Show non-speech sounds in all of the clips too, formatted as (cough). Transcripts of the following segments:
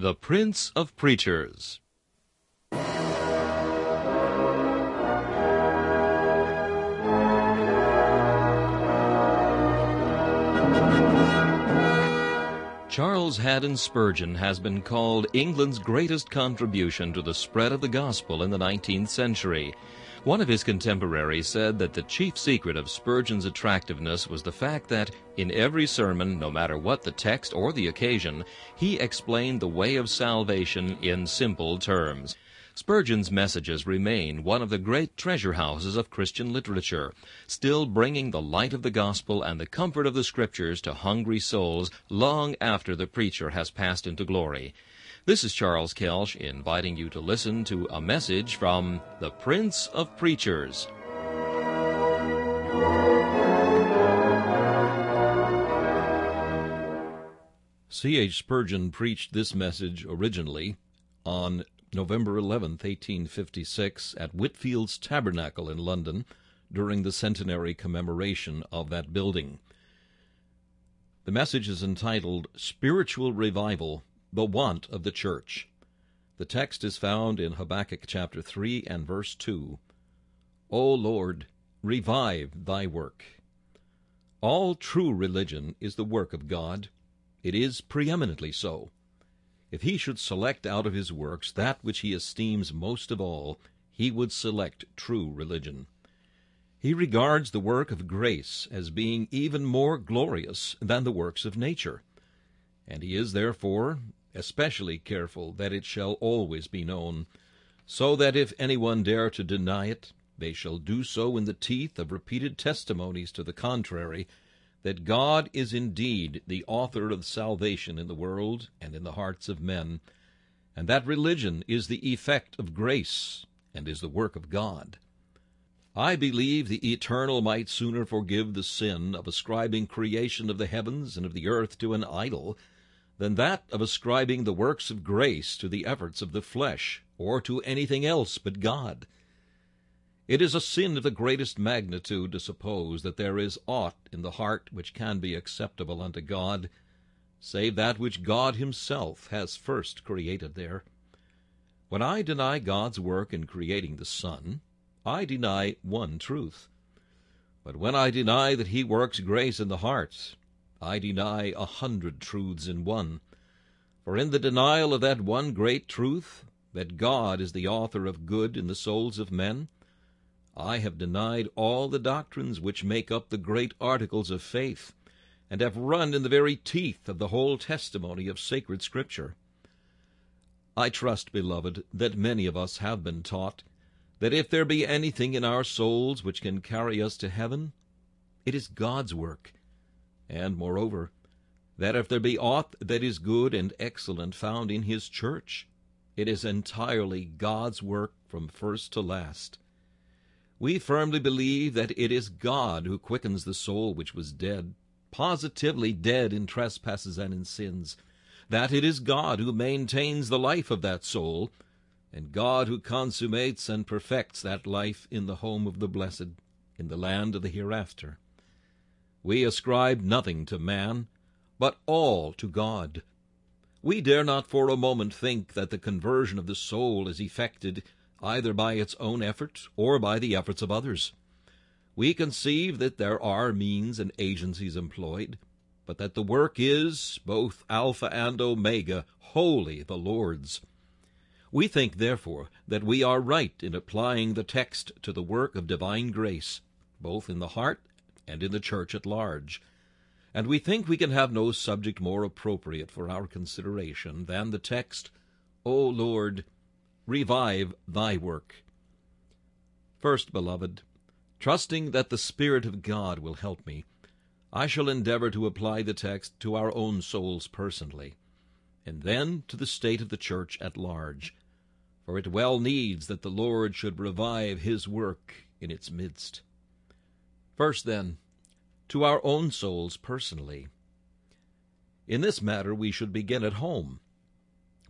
The Prince of Preachers. Charles Haddon Spurgeon has been called England's greatest contribution to the spread of the gospel in the 19th century. One of his contemporaries said that the chief secret of Spurgeon's attractiveness was the fact that, in every sermon, no matter what the text or the occasion, he explained the way of salvation in simple terms. Spurgeon's messages remain one of the great treasure houses of Christian literature, still bringing the light of the gospel and the comfort of the scriptures to hungry souls long after the preacher has passed into glory. This is Charles Kelsch inviting you to listen to a message from the Prince of Preachers. C. H. Spurgeon preached this message originally on November 11, 1856, at Whitefield's Tabernacle in London during the centenary commemoration of that building. The message is entitled Spiritual Revival, the Want of the Church. The text is found in Habakkuk chapter 3 and verse 2. O Lord, revive thy work. All true religion is the work of God. It is preeminently so. If he should select out of his works that which he esteems most of all, he would select true religion. He regards the work of grace as being even more glorious than the works of nature, and he is therefore especially careful that it shall always be known, so that if anyone dare to deny it, they shall do so in the teeth of repeated testimonies to the contrary, that God is indeed the author of salvation in the world and in the hearts of men, and that religion is the effect of grace and is the work of God. I believe the Eternal might sooner forgive the sin of ascribing creation of the heavens and of the earth to an idol than that of ascribing the works of grace to the efforts of the flesh or to anything else but God. It is a sin of the greatest magnitude to suppose that there is aught in the heart which can be acceptable unto God, save that which God himself has first created there. When I deny God's work in creating the sun, I deny one truth. But when I deny that he works grace in the heart, I deny a hundred truths in one. For in the denial of that one great truth, that God is the author of good in the souls of men, I have denied all the doctrines which make up the great articles of faith, and have run in the very teeth of the whole testimony of sacred Scripture. I trust, beloved, that many of us have been taught that if there be anything in our souls which can carry us to heaven, it is God's work, and, moreover, that if there be aught that is good and excellent found in His church, it is entirely God's work from first to last. We firmly believe that it is God who quickens the soul which was dead, positively dead in trespasses and in sins, that it is God who maintains the life of that soul, and God who consummates and perfects that life in the home of the blessed, in the land of the hereafter. We ascribe nothing to man, but all to God. We dare not for a moment think that the conversion of the soul is effected either by its own effort or by the efforts of others. We conceive that there are means and agencies employed, but that the work is, both Alpha and Omega, wholly the Lord's. We think, therefore, that we are right in applying the text to the work of divine grace, both in the heart and in the church at large. And we think we can have no subject more appropriate for our consideration than the text, O Lord, revive thy work. First, beloved, trusting that the Spirit of God will help me, I shall endeavor to apply the text to our own souls personally, and then to the state of the church at large, for it well needs that the Lord should revive his work in its midst. First, then, to our own souls personally. In this matter we should begin at home.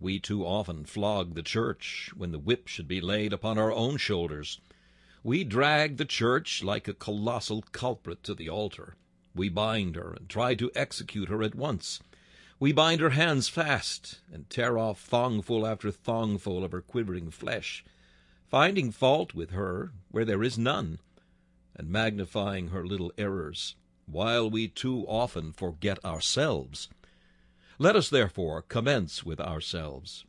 We too often flog the church when the whip should be laid upon our own shoulders. We drag the church like a colossal culprit to the altar. We bind her and try to execute her at once. We bind her hands fast, and tear off thongful after thongful of her quivering flesh, finding fault with her where there is none, and magnifying her little errors, while we too often forget ourselves. Let us therefore commence with ourselves,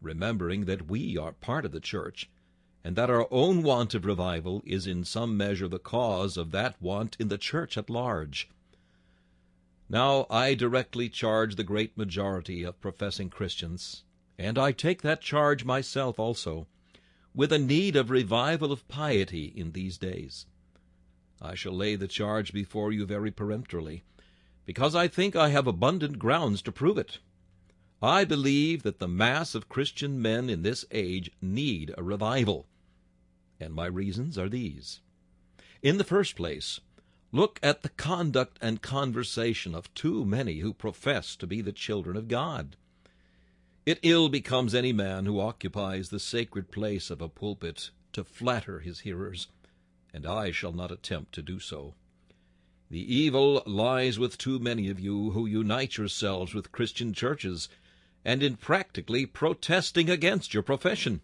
remembering that we are part of the church, and that our own want of revival is in some measure the cause of that want in the church at large. Now I directly charge the great majority of professing Christians, and I take that charge myself also, with a need of revival of piety in these days. I shall lay the charge before you very peremptorily, because I think I have abundant grounds to prove it. I believe that the mass of Christian men in this age need a revival and my reasons are these. In the first place, look at the conduct and conversation of too many who profess to be the children of God. It ill becomes any man who occupies the sacred place of a pulpit to flatter his hearers, and I shall not attempt to do so. The evil lies with too many of you who unite yourselves with Christian churches, and in practically protesting against your profession.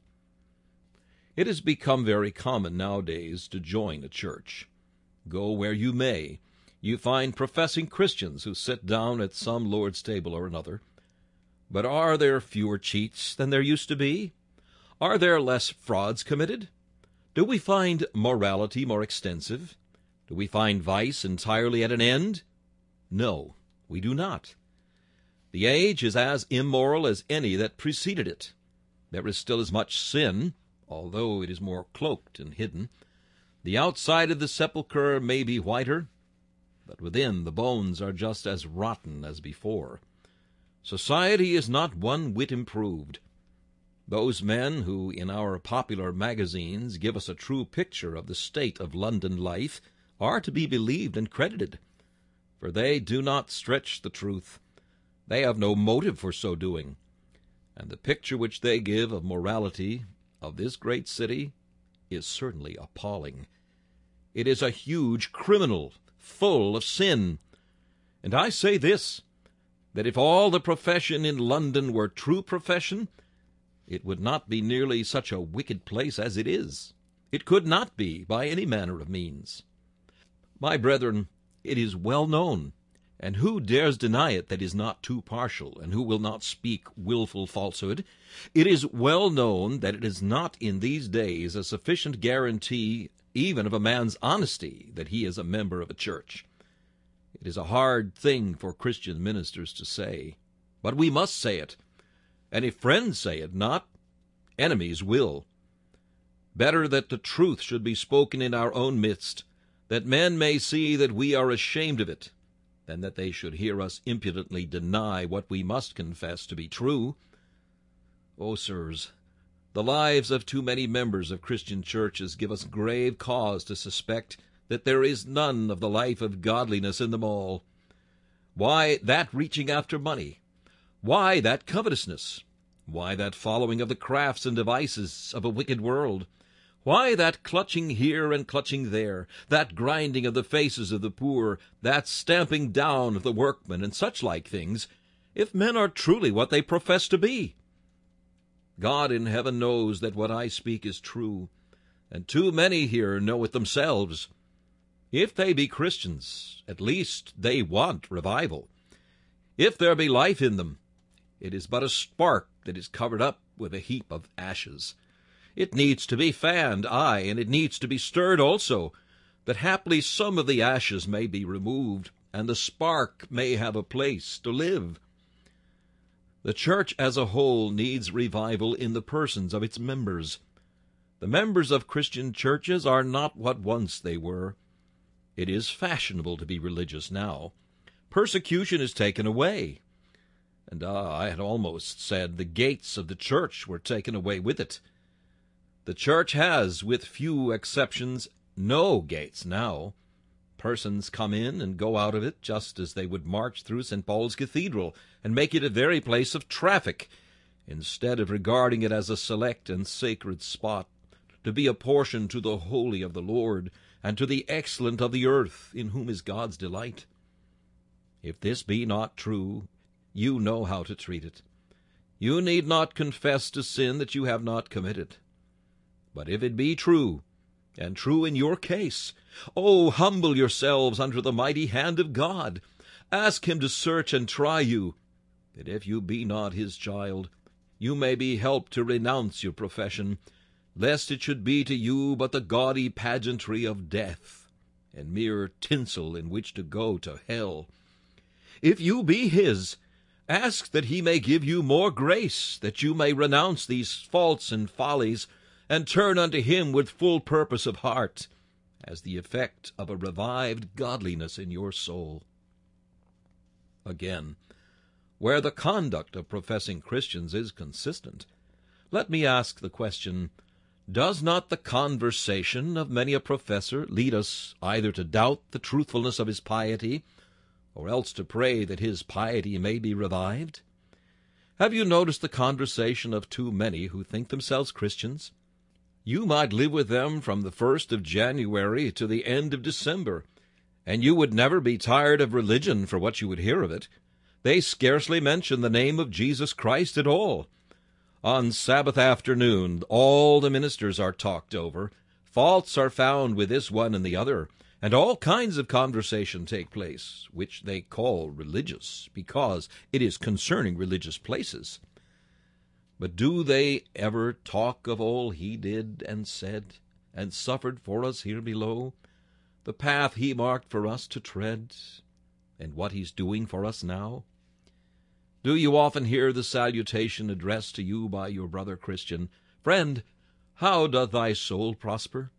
It has become very common nowadays to join a church. Go where you may, you find professing Christians who sit down at some Lord's table or another. But are there fewer cheats than there used to be? Are there less frauds committed? Do we find morality more extensive? Do we find vice entirely at an end? No, we do not. The age is as immoral as any that preceded it. There is still as much sin, although it is more cloaked and hidden. The outside of the sepulchre may be whiter, but within the bones are just as rotten as before. Society is not one whit improved. Those men who, in our popular magazines, give us a true picture of the state of London life are to be believed and credited, for they do not stretch the truth. They have no motive for so doing, and the picture which they give of morality of this great city is certainly appalling. It is a huge criminal, full of sin. And I say this, that if all the profession in London were true profession, it would not be nearly such a wicked place as it is. It could not be by any manner of means. My brethren, it is well known and who dares deny it that is not too partial, and who will not speak wilful falsehood? It is well known that it is not in these days a sufficient guarantee even of a man's honesty that he is a member of a church. It is a hard thing for Christian ministers to say, but we must say it. And if friends say it not, enemies will. Better that the truth should be spoken in our own midst, that men may see that we are ashamed of it, than that they should hear us impudently deny what we must confess to be true. O oh, sirs, the lives of too many members of Christian churches give us grave cause to suspect that there is none of the life of godliness in them all. Why that reaching after money? Why that covetousness? Why that following of the crafts and devices of a wicked world? Why that clutching here and clutching there, that grinding of the faces of the poor, that stamping down of the workmen, and such like things, if men are truly what they profess to be? God in heaven knows that what I speak is true, and too many here know it themselves. If they be Christians, at least they want revival. If there be life in them, it is but a spark that is covered up with a heap of ashes. It needs to be fanned, aye, and it needs to be stirred also, that haply some of the ashes may be removed, and the spark may have a place to live. The church as a whole needs revival in the persons of its members. The members of Christian churches are not what once they were. It is fashionable to be religious now. Persecution is taken away. And ah, I had almost said the gates of the church were taken away with it. The church has, with few exceptions, no gates now. Persons come in and go out of it just as they would march through St. Paul's Cathedral and make it a very place of traffic, instead of regarding it as a select and sacred spot, to be a portion to the holy of the Lord, and to the excellent of the earth, in whom is God's delight. If this be not true, you know how to treat it. You need not confess to sin that you have not committed. But if it be true, and true in your case, oh, humble yourselves under the mighty hand of God. Ask him to search and try you, that if you be not his child, you may be helped to renounce your profession, lest it should be to you but the gaudy pageantry of death, and mere tinsel in which to go to hell. If you be his, ask that he may give you more grace, that you may renounce these faults and follies, and turn unto him with full purpose of heart, as the effect of a revived godliness in your soul. Again, where the conduct of professing Christians is consistent, let me ask the question, does not the conversation of many a professor lead us either to doubt the truthfulness of his piety, or else to pray that his piety may be revived? Have you noticed the conversation of too many who think themselves Christians? You might live with them from the first of January to the end of December, and you would never be tired of religion for what you would hear of it. They scarcely mention the name of Jesus Christ at all. On Sabbath afternoon, all the ministers are talked over. Faults are found with this one and the other, and all kinds of conversation take place, which they call religious, because it is concerning religious places. But do they ever talk of all he did and said, and suffered for us here below, the path he marked for us to tread, and what he's doing for us now? Do you often hear the salutation addressed to you by your brother Christian, Friend, how doth thy soul prosper?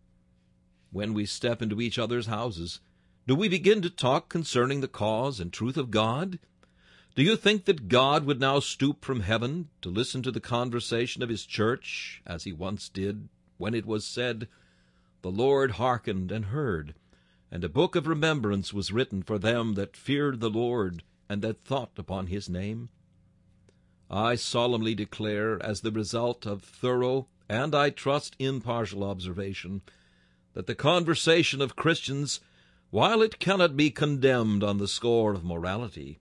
When we step into each other's houses, do we begin to talk concerning the cause and truth of God? Do you think that God would now stoop from heaven to listen to the conversation of his church, as he once did, when it was said, The Lord hearkened and heard, and a book of remembrance was written for them that feared the Lord and that thought upon his name? I solemnly declare, as the result of thorough and I trust impartial observation, that the conversation of Christians, while it cannot be condemned on the score of morality,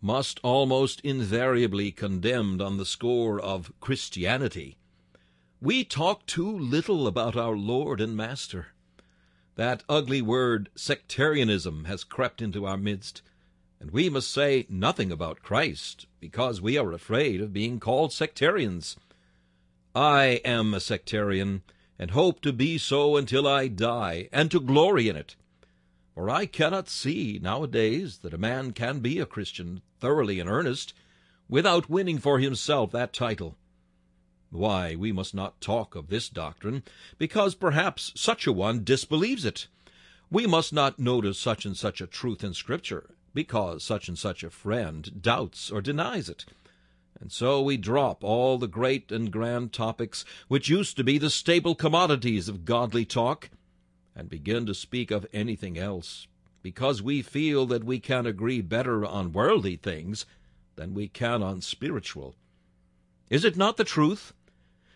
must almost invariably condemned on the score of Christianity. We talk too little about our Lord and Master. That ugly word sectarianism has crept into our midst, and we must say nothing about Christ, because we are afraid of being called sectarians. I am a sectarian, and hope to be so until I die, and to glory in it. For I cannot see, nowadays, that a man can be a Christian, thoroughly in earnest, without winning for himself that title. Why, we must not talk of this doctrine, because perhaps such a one disbelieves it. We must not notice such and such a truth in Scripture, because such and such a friend doubts or denies it. And so we drop all the great and grand topics which used to be the staple commodities of godly talk, and begin to speak of anything else, because we feel that we can agree better on worldly things than we can on spiritual. Is it not the truth?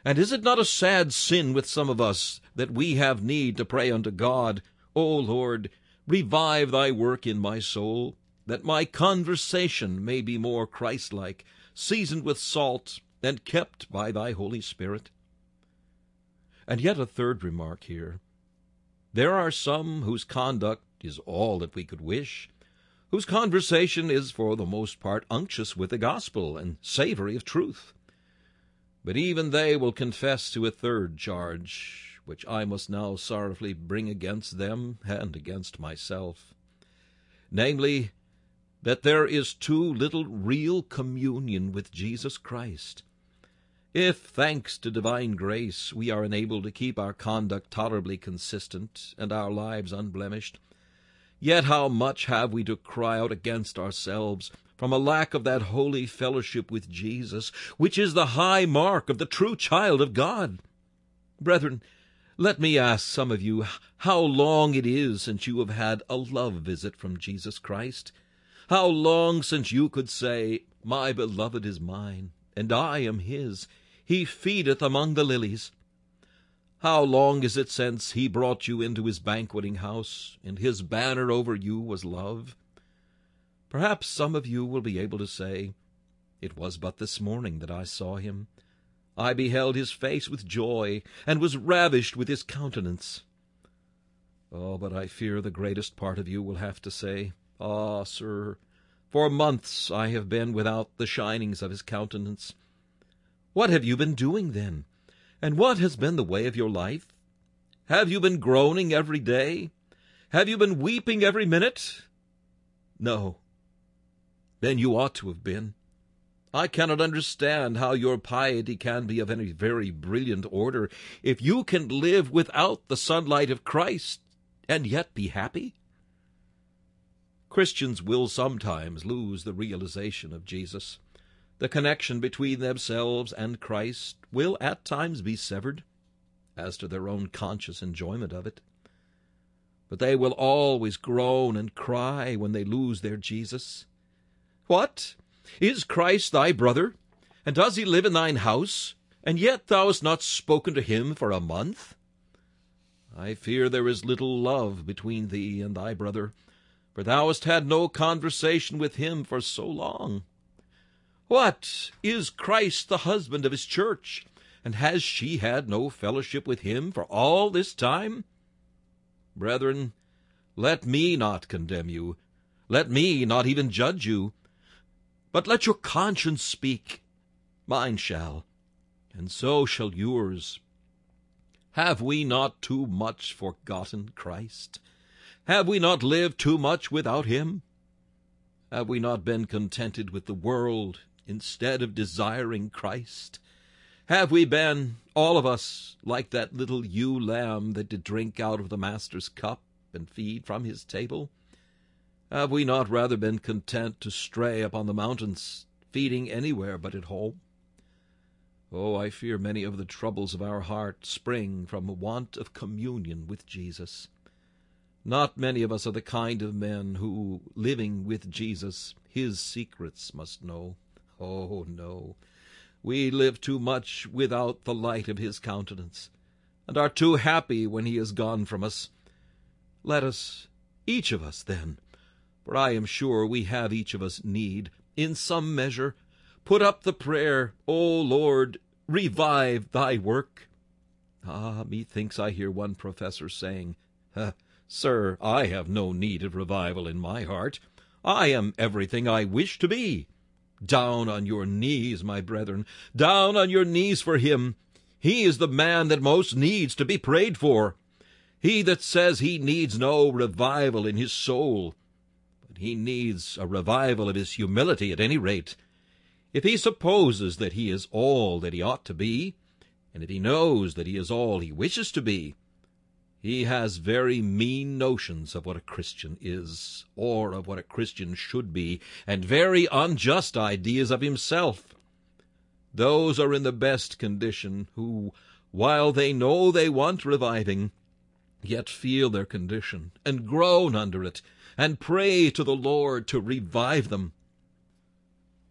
And is it not a sad sin with some of us that we have need to pray unto God, O Lord, revive thy work in my soul, that my conversation may be more Christ-like, seasoned with salt, and kept by thy Holy Spirit. And yet a third remark here. There are some whose conduct is all that we could wish, whose conversation is for the most part unctuous with the gospel and savory of truth. But even they will confess to a third charge, which I must now sorrowfully bring against them and against myself, namely, that there is too little real communion with Jesus Christ. If, thanks to divine grace, we are enabled to keep our conduct tolerably consistent and our lives unblemished, yet how much have we to cry out against ourselves from a lack of that holy fellowship with Jesus, which is the high mark of the true child of God. Brethren, let me ask some of you how long it is since you have had a love visit from Jesus Christ. How long since you could say, My beloved is mine, and I am his. He feedeth among the lilies. How long is it since he brought you into his banqueting house, and his banner over you was love? Perhaps some of you will be able to say, It was but this morning that I saw him. I beheld his face with joy, and was ravished with his countenance. Oh, but I fear the greatest part of you will have to say, Ah, sir, for months I have been without the shinings of his countenance. What have you been doing then? And what has been the way of your life? Have you been groaning every day? Have you been weeping every minute? No. Then you ought to have been. I cannot understand how your piety can be of any very brilliant order if you can live without the sunlight of Christ and yet be happy. Christians will sometimes lose the realization of Jesus. The connection between themselves and Christ will at times be severed as to their own conscious enjoyment of it. But they will always groan and cry when they lose their Jesus. What? Is Christ thy brother? And does he live in thine house? And yet thou hast not spoken to him for a month? I fear there is little love between thee and thy brother, for thou hast had no conversation with him for so long. What? Is Christ the husband of his church? And has she had no fellowship with him for all this time? Brethren, let me not condemn you. Let me not even judge you. But let your conscience speak. Mine shall, and so shall yours. Have we not too much forgotten Christ? Have we not lived too much without him? Have we not been contented with the world instead of desiring Christ? Have we been, all of us, like that little ewe lamb that did drink out of the Master's cup and feed from his table? Have we not rather been content to stray upon the mountains, feeding anywhere but at home? Oh, I fear many of the troubles of our heart spring from a want of communion with Jesus. Not many of us are the kind of men who, living with Jesus, his secrets must know. Oh, no. We live too much without the light of his countenance, and are too happy when he is gone from us. Let us, each of us, then, for I am sure we have each of us need, in some measure, put up the prayer, O Lord, revive thy work. Ah, methinks I hear one professor saying, Sir, I have no need of revival in my heart. I am everything I wish to be. Down on your knees, my brethren, down on your knees for him. He is the man that most needs to be prayed for. He that says he needs no revival in his soul But he needs a revival of his humility at any rate. If he supposes that he is all that he ought to be, and if he knows that he is all he wishes to be, he has very mean notions of what a Christian is, or of what a Christian should be, and very unjust ideas of himself. Those are in the best condition who, while they know they want reviving, yet feel their condition, and groan under it, and pray to the Lord to revive them.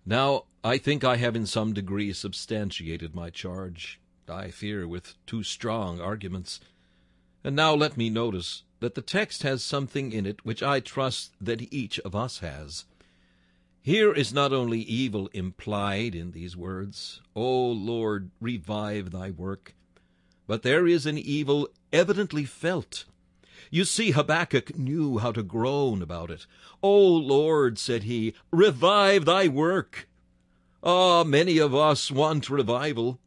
Now, I think I have in some degree substantiated my charge, I fear with too strong arguments. And now let me notice that the text has something in it which I trust that each of us has. Here is not only evil implied in these words, O Lord, revive thy work, but there is an evil evidently felt you see, Habakkuk knew how to groan about it. O Lord, said he, revive thy work. Ah, many of us want revival,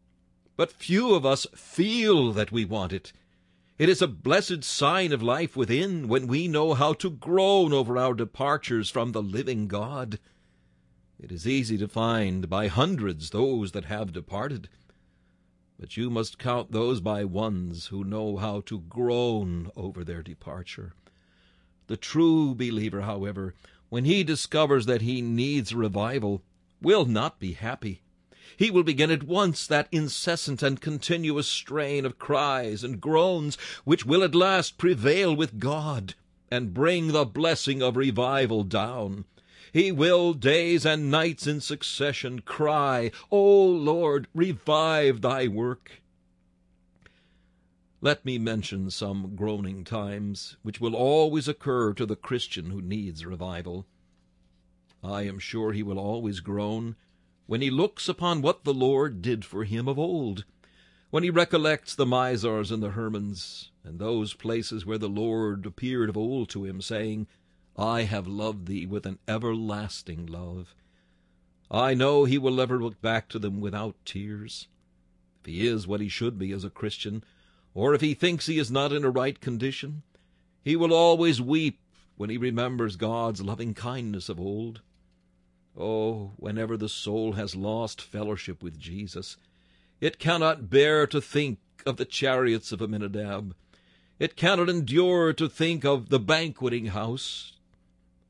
but few of us feel that we want it. It is a blessed sign of life within when we know how to groan over our departures from the living God. It is easy to find by hundreds those that have departed but you must count those by ones who know how to groan over their departure. The true believer, however, when he discovers that he needs revival, will not be happy. He will begin at once that incessant and continuous strain of cries and groans which will at last prevail with God and bring the blessing of revival down. He will days and nights in succession cry, O Lord, revive thy work. Let me mention some groaning times which will always occur to the Christian who needs revival. I am sure he will always groan when he looks upon what the Lord did for him of old, when he recollects the Mizars and the Hermons, and those places where the Lord appeared of old to him, saying, I have loved thee with an everlasting love. I know he will never look back to them without tears. If he is what he should be as a Christian, or if he thinks he is not in a right condition, he will always weep when he remembers God's loving kindness of old. Oh, whenever the soul has lost fellowship with Jesus, it cannot bear to think of the chariots of Amminadib. It cannot endure to think of the banqueting house,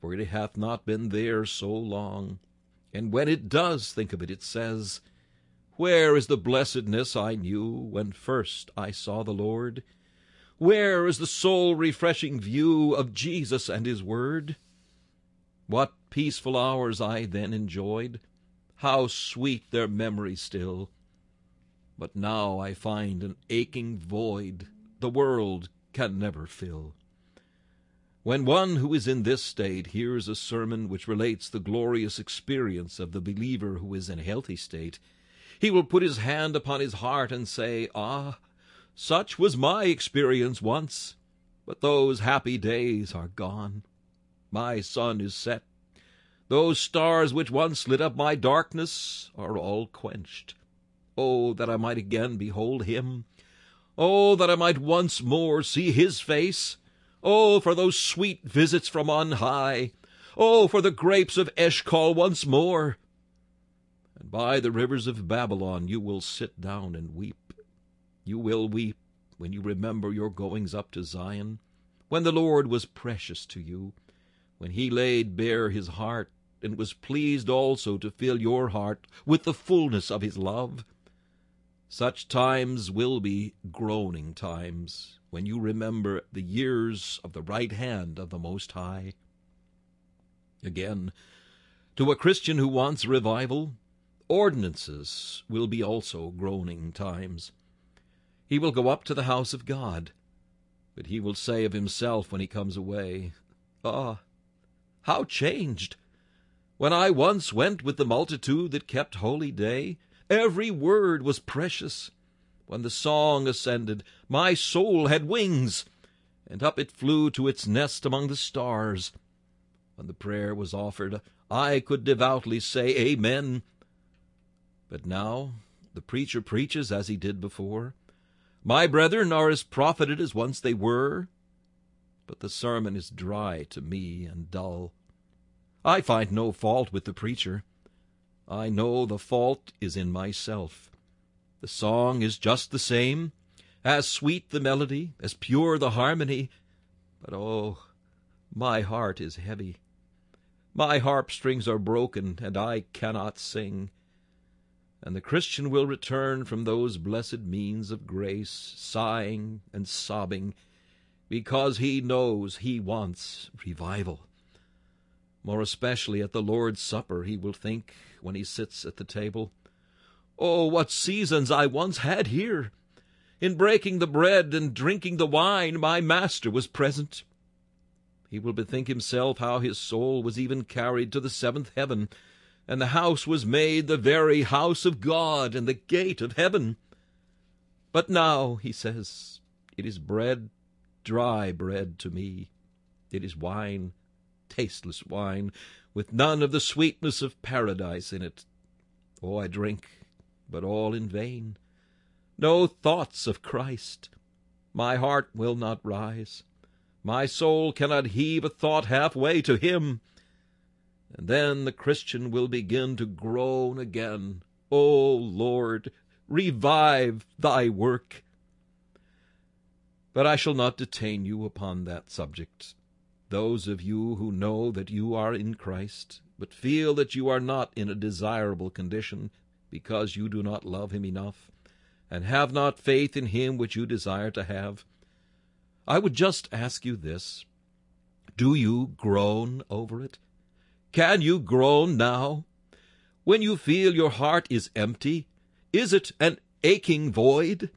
for it hath not been there so long. And when it does think of it, it says, Where is the blessedness I knew when first I saw the Lord? Where is the soul refreshing view of Jesus and his word? What peaceful hours I then enjoyed! How sweet their memory still! But now I find an aching void the world can never fill. When one who is in this state hears a sermon which relates the glorious experience of the believer who is in a healthy state, he will put his hand upon his heart and say, Ah, such was my experience once, but those happy days are gone. My sun is set. Those stars which once lit up my darkness are all quenched. Oh, that I might again behold him! Oh, that I might once more see his face! Oh, for those sweet visits from on high! Oh, for the grapes of Eshcol once more! And by the rivers of Babylon you will sit down and weep. You will weep when you remember your goings up to Zion, when the Lord was precious to you when he laid bare his heart, and was pleased also to fill your heart with the fullness of his love. Such times will be groaning times, when you remember the years of the right hand of the Most High. Again, to a Christian who wants revival, ordinances will be also groaning times. He will go up to the house of God, but he will say of himself when he comes away, Ah, how changed! When I once went with the multitude that kept holy day, every word was precious. When the song ascended, my soul had wings, and up it flew to its nest among the stars. When the prayer was offered, I could devoutly say Amen. But now the preacher preaches as he did before. My brethren are as profited as once they were, but the sermon is dry to me and dull. I find no fault with the preacher. I know the fault is in myself. The song is just the same, as sweet the melody, as pure the harmony, but oh, my heart is heavy. My harp strings are broken, and I cannot sing. And the Christian will return from those blessed means of grace, sighing and sobbing, because he knows he wants revival. More especially at the Lord's Supper, he will think when he sits at the table. Oh, what seasons I once had here! In breaking the bread and drinking the wine, my Master was present. He will bethink himself how his soul was even carried to the seventh heaven, and the house was made the very house of God and the gate of heaven. But now, he says, it is bread dry bread to me. It is wine, tasteless wine, with none of the sweetness of paradise in it. Oh, I drink, but all in vain. No thoughts of Christ. My heart will not rise. My soul cannot heave a thought halfway to Him. And then the Christian will begin to groan again. O oh, Lord, revive thy work. But I shall not detain you upon that subject. Those of you who know that you are in Christ, but feel that you are not in a desirable condition because you do not love him enough, and have not faith in him which you desire to have, I would just ask you this. Do you groan over it? Can you groan now? When you feel your heart is empty, is it an aching void?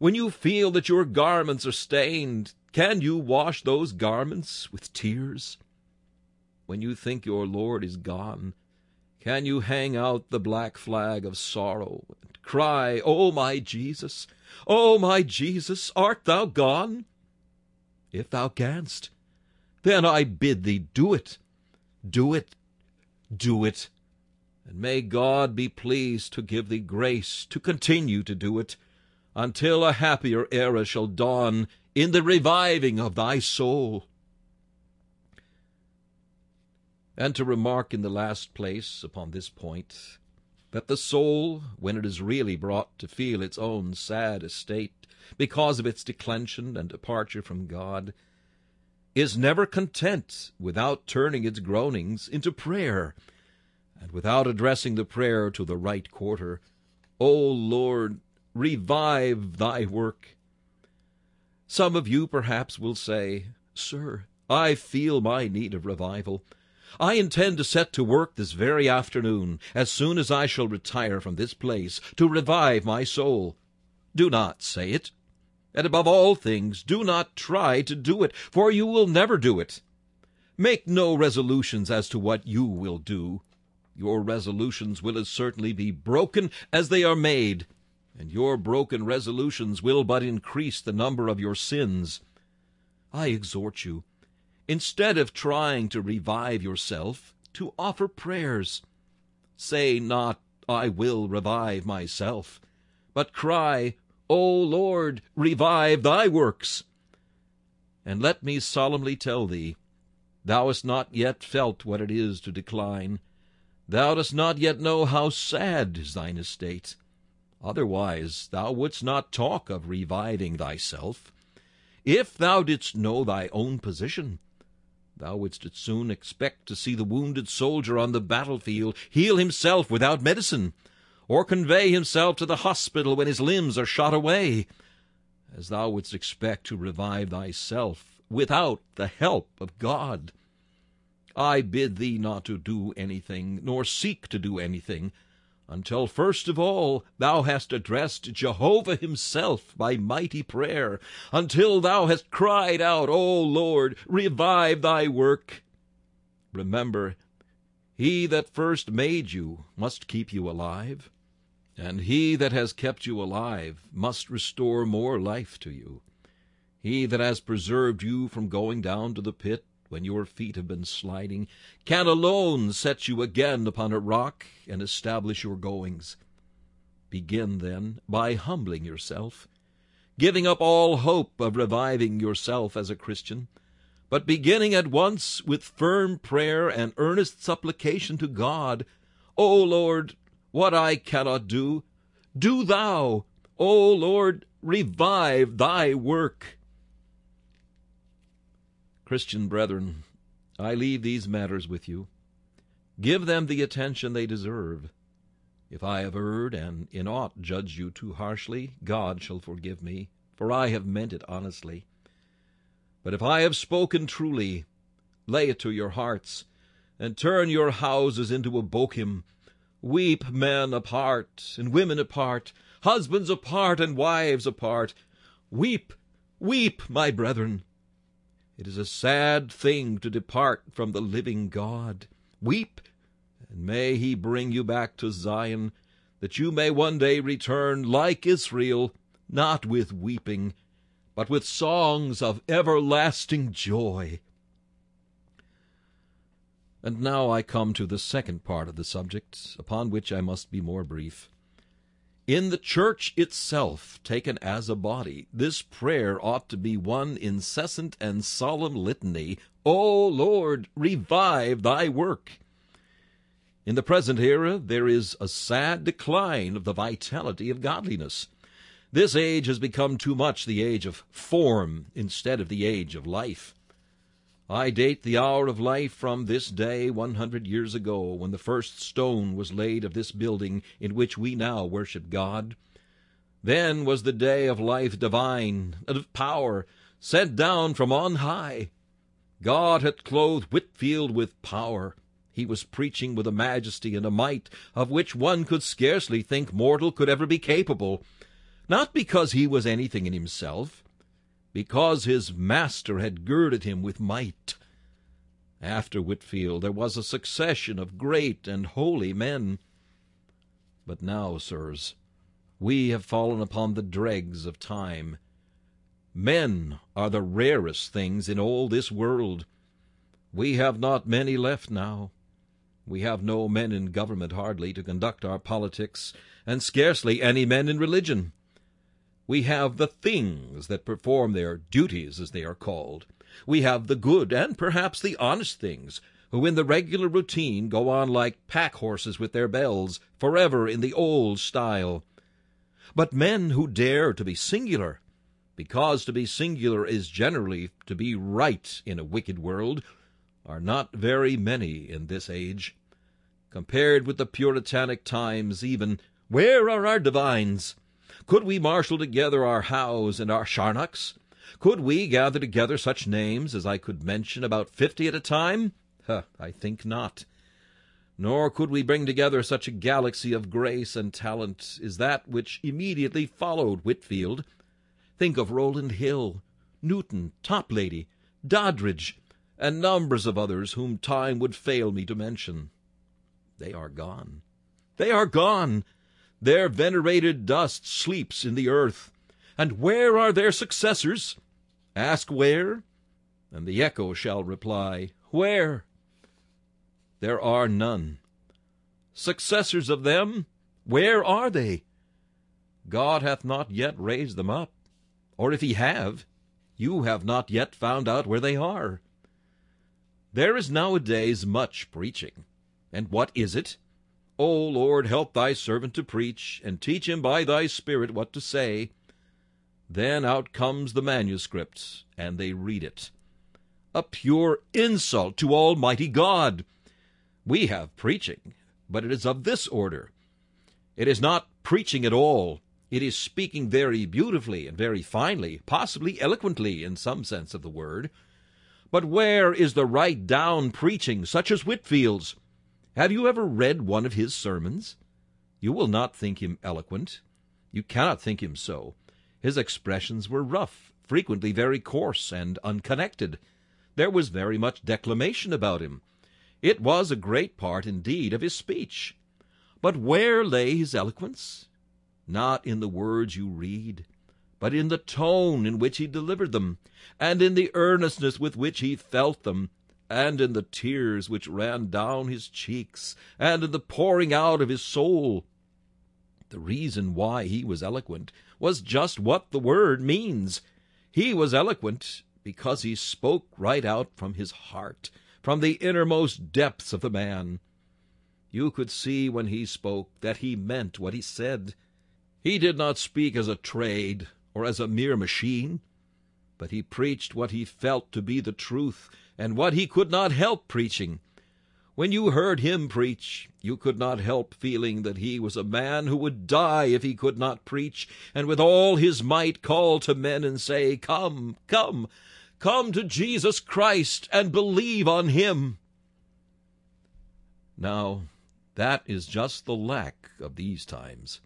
When you feel that your garments are stained, can you wash those garments with tears? when you think your Lord is gone? Can you hang out the black flag of sorrow and cry, O my Jesus, O my Jesus, art thou gone? If thou canst, then I bid thee do it, do it, do it, and may God be pleased to give thee grace to continue to do it until a happier era shall dawn in the reviving of thy soul. And to remark in the last place upon this point, that the soul, when it is really brought to feel its own sad estate because of its declension and departure from God, is never content without turning its groanings into prayer, and without addressing the prayer to the right quarter. O Lord, revive thy work. Some of you perhaps will say, Sir, I feel my need of revival. I intend to set to work this very afternoon, as soon as I shall retire from this place, to revive my soul. Do not say it. And above all things, do not try to do it, for you will never do it. Make no resolutions as to what you will do. Your resolutions will as certainly be broken as they are made, and your broken resolutions will but increase the number of your sins. I exhort you, instead of trying to revive yourself, to offer prayers. Say not, I will revive myself, but cry, O Lord, revive thy works. And let me solemnly tell thee, thou hast not yet felt what it is to decline. Thou dost not yet know how sad is thine estate. Otherwise thou wouldst not talk of reviving thyself. If thou didst know thy own position, thou wouldst soon expect to see the wounded soldier on the battlefield heal himself without medicine, or convey himself to the hospital when his limbs are shot away, as thou wouldst expect to revive thyself without the help of God. I bid thee not to do anything, nor seek to do anything, until first of all thou hast addressed Jehovah himself by mighty prayer, until thou hast cried out, O Lord, revive thy work. Remember, he that first made you must keep you alive, and he that has kept you alive must restore more life to you. He that has preserved you from going down to the pit when your feet have been sliding, can alone set you again upon a rock and establish your goings. Begin, then, by humbling yourself, giving up all hope of reviving yourself as a Christian, but beginning at once with firm prayer and earnest supplication to God, O Lord, what I cannot do, do thou, O Lord, revive thy work. Christian brethren, I leave these matters with you. Give them the attention they deserve. If I have erred and in aught judged you too harshly, God shall forgive me, for I have meant it honestly. But if I have spoken truly, lay it to your hearts, and turn your houses into a Bochim. Weep men apart, and women apart, husbands apart, and wives apart. Weep, weep, my brethren. It is a sad thing to depart from the living God. Weep, and may he bring you back to Zion, that you may one day return like Israel, not with weeping, but with songs of everlasting joy. And now I come to the second part of the subject, upon which I must be more brief. In the church itself, taken as a body, this prayer ought to be one incessant and solemn litany O Lord, revive thy work. In the present era, there is a sad decline of the vitality of godliness. This age has become too much the age of form instead of the age of life. I date the hour of life from this day one hundred years ago, when the first stone was laid of this building in which we now worship God. Then was the day of life divine and of power sent down from on high. God had clothed Whitefield with power. He was preaching with a majesty and a might of which one could scarcely think mortal could ever be capable, not because he was anything in himself, because his master had girded him with might. After Whitefield there was a succession of great and holy men. But now, sirs, we have fallen upon the dregs of time. Men are the rarest things in all this world. We have not many left now. We have no men in government hardly to conduct our politics, and scarcely any men in religion. We have the things that perform their duties, as they are called. We have the good and perhaps the honest things, who in the regular routine go on like pack horses with their bells, forever in the old style. But men who dare to be singular, because to be singular is generally to be right in a wicked world, are not very many in this age. Compared with the Puritanic times, even, where are our divines? Could we marshal together our Howes and our Charnocks? Could we gather together such names as I could mention about fifty at a time? Huh, I think not. Nor could we bring together such a galaxy of grace and talent as that which immediately followed Whitefield. Think of Rowland Hill, Newton, Toplady, Doddridge, and numbers of others whom time would fail me to mention. They are gone. They are gone. Their venerated dust sleeps in the earth. And where are their successors? Ask where, and the echo shall reply, Where? There are none. Successors of them, where are they? God hath not yet raised them up, or if he have, you have not yet found out where they are. There is nowadays much preaching. And what is it? O Lord, help thy servant to preach, and teach him by thy Spirit what to say. Then out comes the manuscript, and they read it. A pure insult to Almighty God! We have preaching, but it is of this order. It is not preaching at all. It is speaking very beautifully and very finely, possibly eloquently in some sense of the word. But where is the right down preaching, such as Whitefield's? Have you ever read one of his sermons? You will not think him eloquent. You cannot think him so. His expressions were rough, frequently very coarse and unconnected. There was very much declamation about him. It was a great part, indeed, of his speech. But where lay his eloquence? Not in the words you read, but in the tone in which he delivered them, and in the earnestness with which he felt them, and in the tears which ran down his cheeks, and in the pouring out of his soul. The reason why he was eloquent was just what the word means. He was eloquent because he spoke right out from his heart, from the innermost depths of the man. You could see when he spoke that he meant what he said. He did not speak as a trade or as a mere machine, but he preached what he felt to be the truth and what he could not help preaching. When you heard him preach, you could not help feeling that he was a man who would die if he could not preach, and with all his might call to men and say, Come, come, come to Jesus Christ and believe on him. Now, that is just the lack of these times.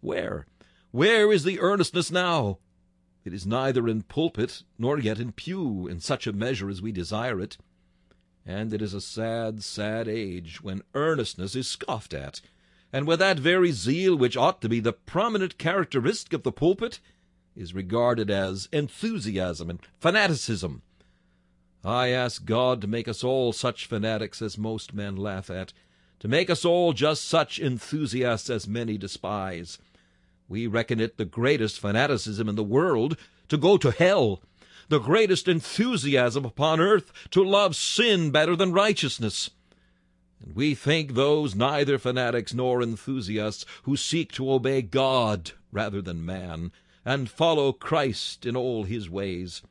Where, where is the earnestness now? It is neither in pulpit nor yet in pew in such a measure as we desire it. And it is a sad, sad age when earnestness is scoffed at, and when that very zeal which ought to be the prominent characteristic of the pulpit is regarded as enthusiasm and fanaticism. I ask God to make us all such fanatics as most men laugh at, to make us all just such enthusiasts as many despise. We reckon it the greatest fanaticism in the world to go to hell, the greatest enthusiasm upon earth to love sin better than righteousness. And we think those neither fanatics nor enthusiasts who seek to obey God rather than man, and follow Christ in all his ways.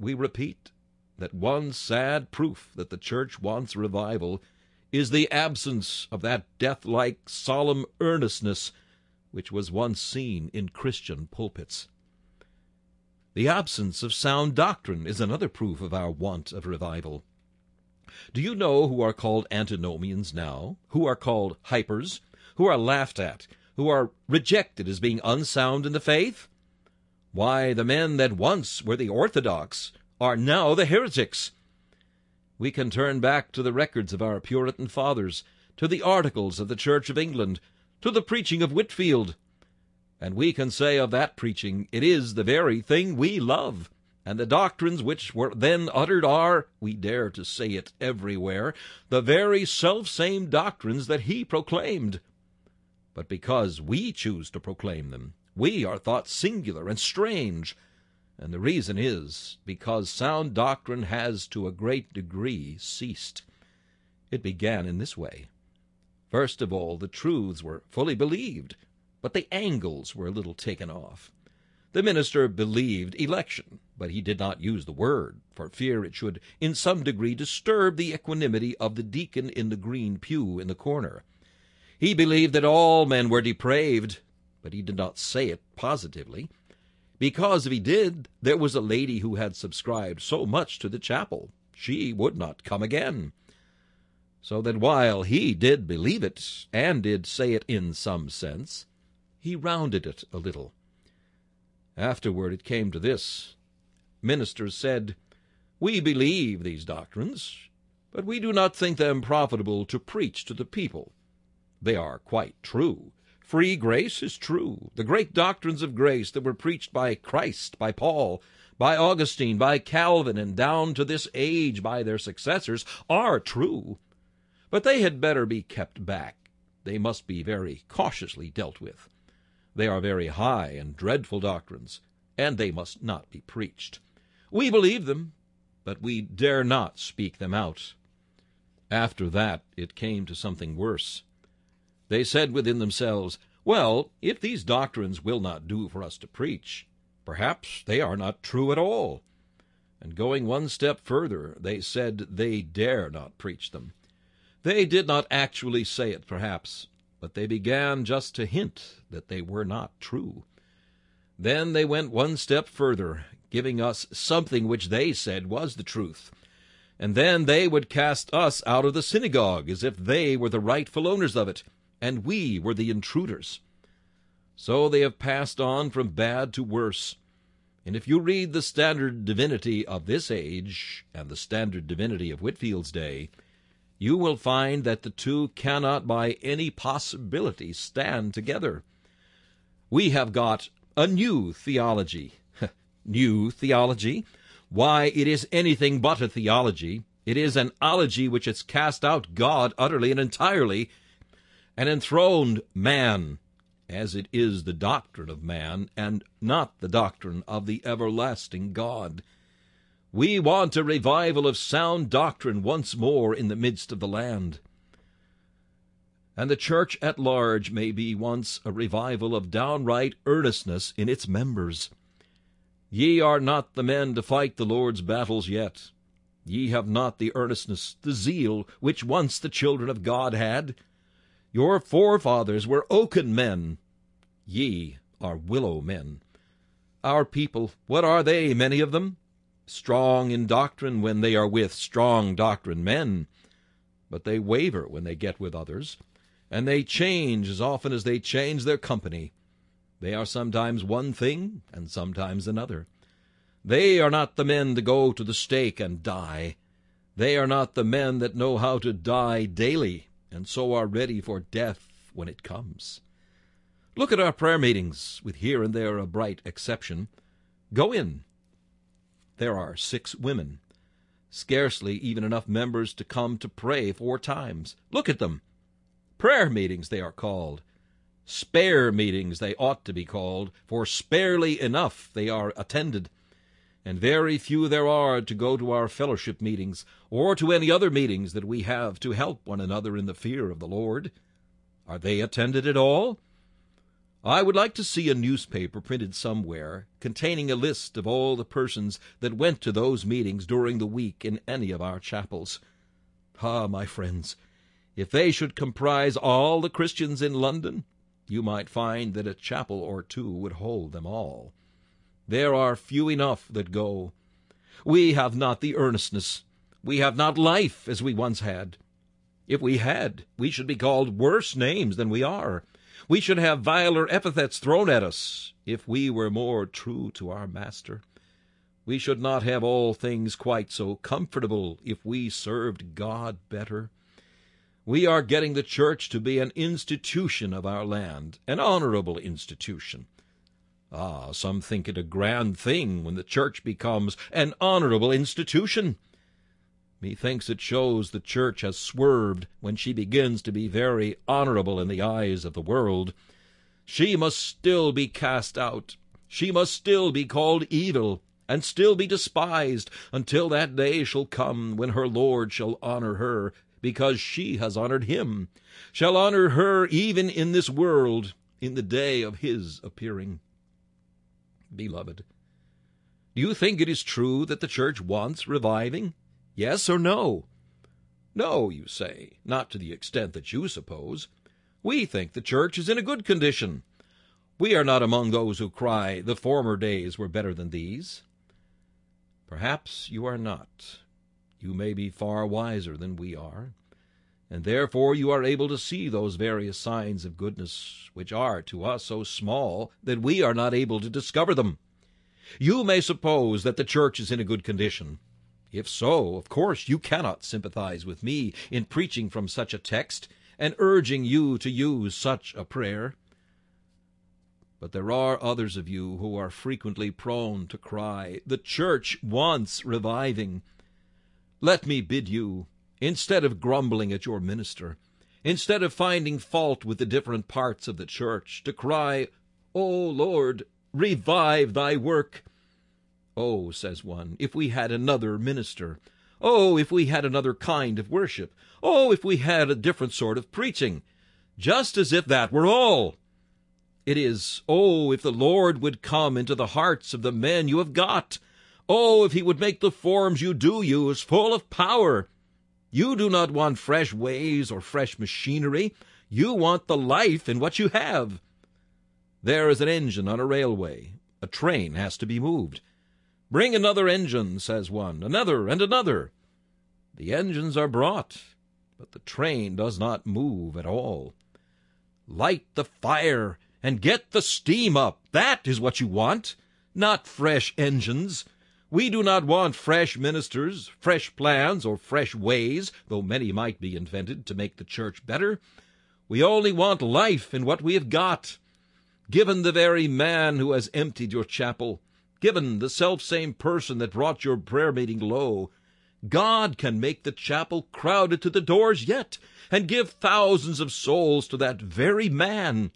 We repeat that one sad proof that the church wants revival is the absence of that death-like solemn earnestness which was once seen in Christian pulpits. The absence of sound doctrine is another proof of our want of revival. Do you know who are called antinomians now, who are called hypers, who are laughed at, who are rejected as being unsound in the faith? Why, the men that once were the orthodox are now the heretics. We can turn back to the records of our Puritan fathers, to the articles of the Church of England, to the preaching of Whitefield. and we can say of that preaching, it is the very thing we love. And the doctrines which were then uttered are, we dare to say it everywhere, the very self-same doctrines that he proclaimed. But because we choose to proclaim them, we are thought singular and strange, and the reason is because sound doctrine has to a great degree ceased. It began in this way. First of all, the truths were fully believed, but the angles were a little taken off. The minister believed election, but he did not use the word, for fear it should in some degree disturb the equanimity of the deacon in the green pew in the corner. He believed that all men were depraved, but he did not say it positively, because if he did, there was a lady who had subscribed so much to the chapel, she would not come again. So that while he did believe it, and did say it in some sense, he rounded it a little Afterward it came to this. Ministers said, We believe these doctrines, but we do not think them profitable to preach to the people. They are quite true. Free grace is true. The great doctrines of grace that were preached by Christ, by Paul, by Augustine, by Calvin, and down to this age by their successors are true. But they had better be kept back. They must be very cautiously dealt with. They are very high and dreadful doctrines, and they must not be preached. We believe them, but we dare not speak them out. After that it came to something worse. They said within themselves, Well, if these doctrines will not do for us to preach, perhaps they are not true at all. And going one step further, they said they dare not preach them. They did not actually say it, perhaps, but they began just to hint that they were not true. Then they went one step further, giving us something which they said was the truth. And then they would cast us out of the synagogue as if they were the rightful owners of it, and we were the intruders. So they have passed on from bad to worse. And if you read the standard divinity of this age and the standard divinity of Whitefield's day, you will find that the two cannot by any possibility stand together. We have got a new theology. (laughs) new theology? Why, it is anything but a theology. It is an ology which has cast out God utterly and entirely, and enthroned man, as it is the doctrine of man, and not the doctrine of the everlasting God. We want a revival of sound doctrine once more in the midst of the land. And the church at large may be once a revival of downright earnestness in its members. Ye are not the men to fight the Lord's battles yet. Ye have not the earnestness, the zeal, which once the children of God had. Your forefathers were oaken men. Ye are willow men. Our people, what are they, many of them? Strong in doctrine when they are with strong doctrine men, but they waver when they get with others, and they change as often as they change their company. They are sometimes one thing and sometimes another. They are not the men to go to the stake and die. They are not the men that know how to die daily, and so are ready for death when it comes. Look at our prayer meetings, with here and there a bright exception. Go in there are six women. Scarcely even enough members to come to pray four times. Look at them. Prayer meetings, they are called. Spare meetings, they ought to be called, for sparely enough they are attended. And very few there are to go to our fellowship meetings, or to any other meetings that we have to help one another in the fear of the Lord. Are they attended at all? I would like to see a newspaper printed somewhere containing a list of all the persons that went to those meetings during the week in any of our chapels. Ah, my friends, if they should comprise all the Christians in London, you might find that a chapel or two would hold them all. There are few enough that go. We have not the earnestness, we have not life as we once had. If we had, we should be called worse names than we are. We should have viler epithets thrown at us if we were more true to our Master. We should not have all things quite so comfortable if we served God better. We are getting the church to be an institution of our land, an honorable institution. Ah, some think it a grand thing when the church becomes an honorable institution. Methinks it shows the church has swerved when she begins to be very honorable in the eyes of the world. She must still be cast out. She must still be called evil and still be despised until that day shall come when her Lord shall honor her because she has honored him, shall honor her even in this world, in the day of his appearing. Beloved, do you think it is true that the church wants reviving? Yes or no? No, you say, not to the extent that you suppose. We think the church is in a good condition. We are not among those who cry, the former days were better than these. Perhaps you are not. You may be far wiser than we are, and therefore you are able to see those various signs of goodness which are to us so small that we are not able to discover them. You may suppose that the church is in a good condition. If so, of course you cannot sympathize with me in preaching from such a text and urging you to use such a prayer. But there are others of you who are frequently prone to cry, The church wants reviving. Let me bid you, instead of grumbling at your minister, instead of finding fault with the different parts of the church, to cry, O Lord, revive thy work. Oh, says one, if we had another minister. Oh, if we had another kind of worship. Oh, if we had a different sort of preaching. Just as if that were all. It is, Oh, if the Lord would come into the hearts of the men you have got. Oh, if he would make the forms you do use full of power! You do not want fresh ways or fresh machinery. You want the life in what you have. There is an engine on a railway. A train has to be moved. Bring another engine, says one, another and another. The engines are brought, but the train does not move at all. Light the fire and get the steam up. That is what you want, not fresh engines. We do not want fresh ministers, fresh plans, or fresh ways, though many might be invented to make the church better. We only want life in what we have got. Given the very man who has emptied your chapel, given the self-same person that brought your prayer meeting low, God can make the chapel crowded to the doors yet, and give thousands of souls to that very man.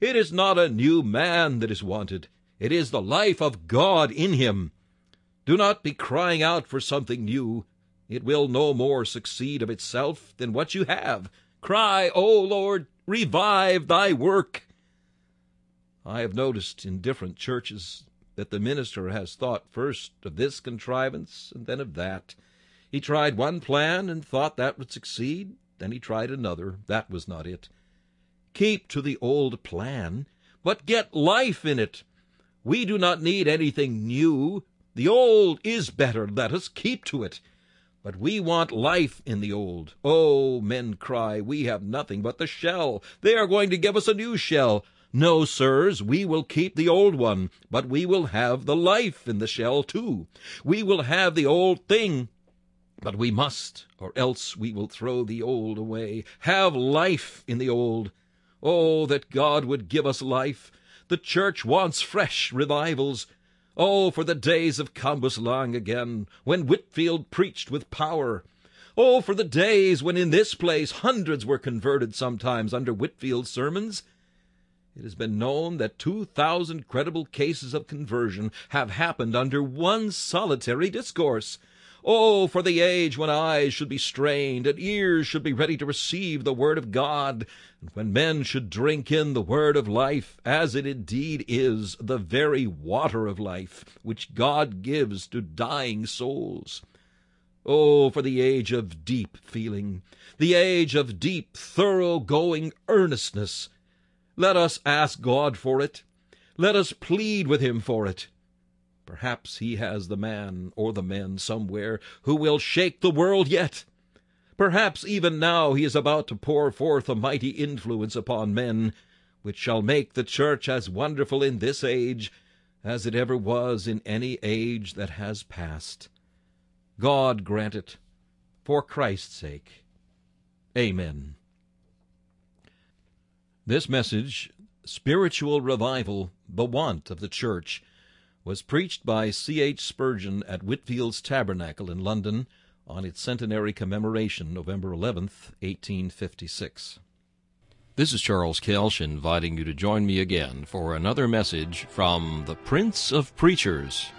It is not a new man that is wanted. It is the life of God in him. Do not be crying out for something new. It will no more succeed of itself than what you have. Cry, O Lord, revive thy work. I have noticed in different churches that the minister has thought first of this contrivance and then of that. He tried one plan and thought that would succeed. Then he tried another. That was not it. Keep to the old plan, but get life in it. We do not need anything new. The old is better. Let us keep to it. But we want life in the old. Oh, men cry, we have nothing but the shell. They are going to give us a new shell. No, sirs, we will keep the old one, but we will have the life in the shell too. We will have the old thing, but we must, or else we will throw the old away. Have life in the old. Oh, that God would give us life. The church wants fresh revivals. Oh, for the days of Cambuslang again, when Whitefield preached with power. Oh, for the days when in this place hundreds were converted sometimes under Whitefield's sermons. It has been known that two thousand credible cases of conversion have happened under one solitary discourse. Oh, for the age when eyes should be strained and ears should be ready to receive the word of God, and when men should drink in the word of life, as it indeed is the very water of life, which God gives to dying souls. Oh, for the age of deep feeling, the age of deep, thorough-going earnestness. Let us ask God for it. Let us plead with him for it. Perhaps he has the man or the men somewhere who will shake the world yet. Perhaps even now he is about to pour forth a mighty influence upon men, which shall make the church as wonderful in this age as it ever was in any age that has passed. God grant it, for Christ's sake. Amen. This message, Spiritual Revival, the Want of the Church, was preached by C. H. Spurgeon at Whitefield's Tabernacle in London on its centenary commemoration, November 11th, 1856. This is Charles Kelsch inviting you to join me again for another message from the Prince of Preachers.